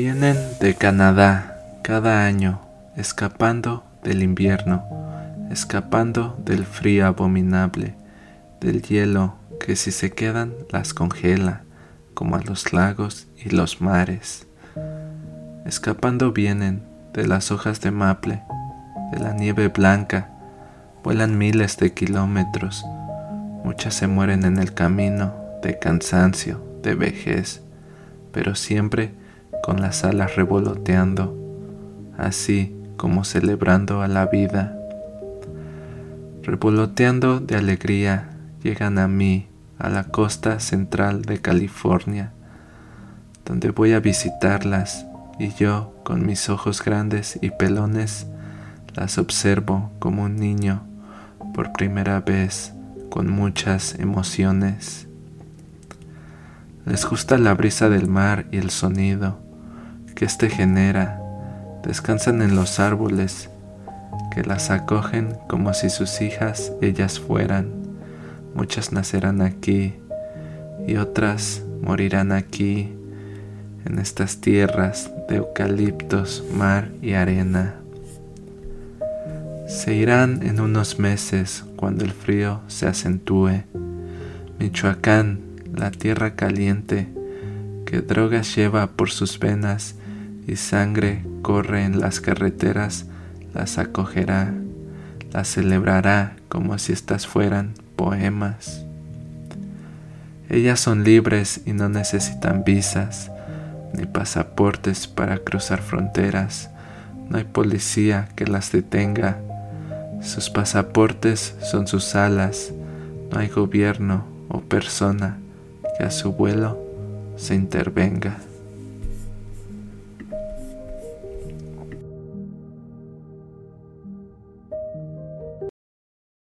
Vienen de Canadá cada año, escapando del invierno, escapando del frío abominable, del hielo que si se quedan las congela, como a los lagos y los mares. Escapando vienen de las hojas de maple, de la nieve blanca, vuelan miles de kilómetros, muchas se mueren en el camino de cansancio, de vejez, pero siempre con las alas revoloteando, así como celebrando a la vida. Revoloteando de alegría llegan a mí, a la costa central de California, donde voy a visitarlas y yo, con mis ojos grandes y pelones, las observo como un niño por primera vez con muchas emociones. Les gusta la brisa del mar y el sonido que éste genera. Descansan en los árboles que las acogen como si sus hijas ellas fueran. Muchas nacerán aquí y otras morirán aquí en estas tierras de eucaliptos, mar y arena. Se irán en unos meses cuando el frío se acentúe. Michoacán, la tierra caliente, que drogas lleva por sus venas y sangre corre en las carreteras, las acogerá, las celebrará como si estas fueran poemas. Ellas son libres y no necesitan visas, ni pasaportes para cruzar fronteras. No hay policía que las detenga. Sus pasaportes son sus alas. No hay gobierno o persona que a su vuelo se intervenga.